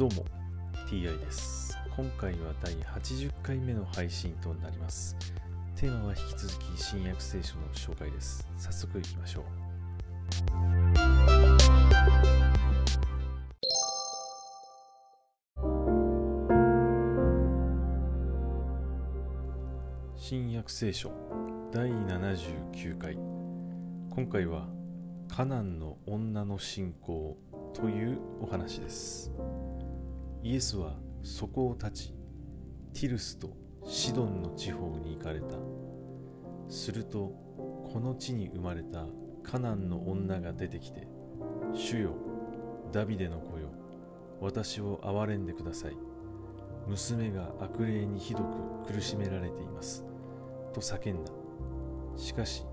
どうも TI です。今回は第80回目の配信となります。テーマは引き続き新約聖書の紹介です。早速いきましょう。新約聖書第79回。今回はカナンの女の信仰というお話です。イエスはそこを立ちティルスとシドンの地方に行かれた。するとこの地に生まれたカナンの女が出てきて主よダビデの子よ私を憐れんでください。娘が悪霊にひどく苦しめられています。と叫んだ。しかし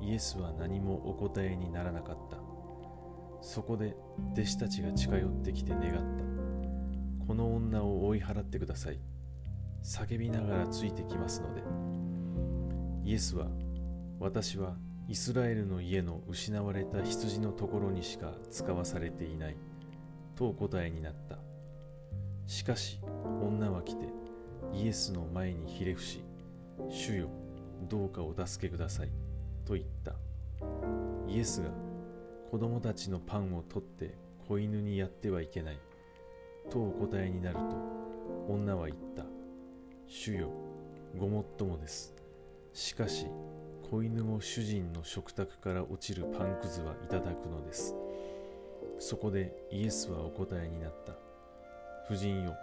イエスは何もお答えにならなかった。そこで弟子たちが近寄ってきて願った。この女を追い払ってください。叫びながらついてきますので。イエスは私はイスラエルの家の失われた羊のところにしか使わされていない。とお答えになった。しかし女は来てイエスの前にひれ伏し主よどうかお助けください。と言った。イエスが子供たちのパンを取って子犬にやってはいけない。とお答えになると女は言った。主よごもっともです。しかし子犬も主人の食卓から落ちるパンくずはいただくのです。そこでイエスはお答えになった。夫人よ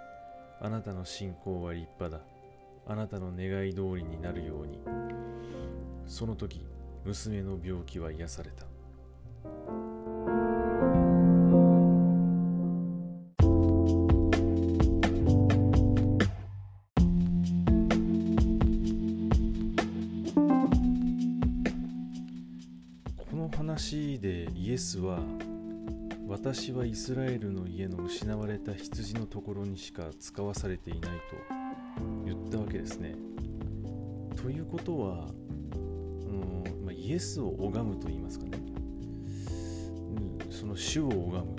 あなたの信仰は立派だ。あなたの願い通りになるように。その時娘の病気は癒された。話でイエスは私はイスラエルの家の失われた羊のところにしか使わされていないと言ったわけですね。ということは、うんまあ、イエスを拝むと言いますかね、うん、その主を拝む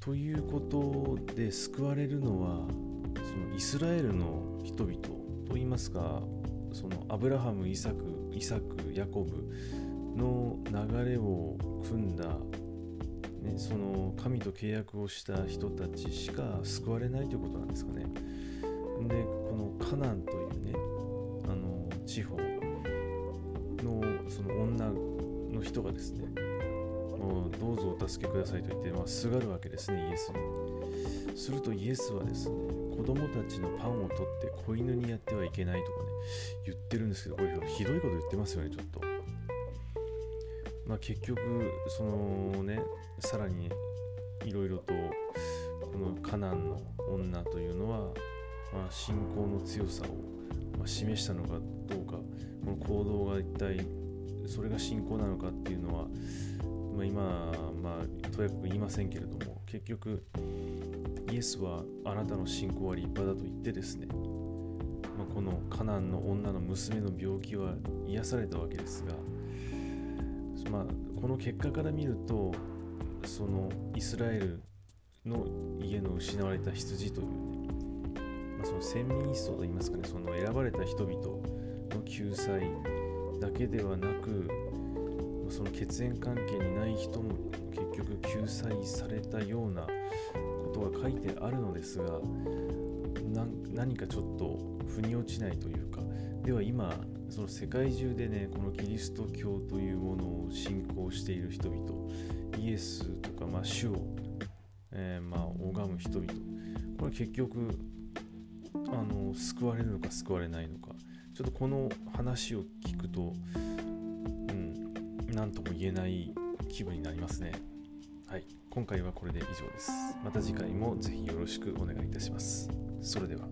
ということで救われるのはそのイスラエルの人々と言いますかそのアブラハムイサクイサクヤコブの流れを組んだ、ね、その神と契約をした人たちしか救われないということなんですかね。でこのカナンというねあの地方のその女の人がですねもうどうぞお助けくださいと言って、まあ、すがるわけですねイエスにするとイエスはですね子供たちのパンを取って子犬にやってはいけないとかね言ってるんですけどこれひどいこと言ってますよねちょっとまあ結局そのねさらにいろいろとこのカナンの女というのは、まあ、信仰の強さを、ま、示したのかどうかこの行動が一体それが信仰なのかっていうのは、まあ、今、まあ、とやかく言いませんけれども結局イエスはあなたの信仰は立派だと言ってですね、まあ、このカナンの女の娘の病気は癒されたわけですが、まあ、この結果から見るとそのイスラエルの家の失われた羊というね、まあ、その先民一層といいますかねその選ばれた人々の救済だけではなくその血縁関係にない人も結局救済されたようなことが書いてあるのですが何かちょっと腑に落ちないというかでは今その世界中でねこのキリスト教というものを信仰している人々イエスとか、まあ、主を、えー、まあ拝む人々これ結局あの救われるのか救われないのかちょっとこの話を聞くとうん何とも言えない気分になりますね。はい今回はこれで以上です。また次回もぜひよろしくお願いいたします。それでは。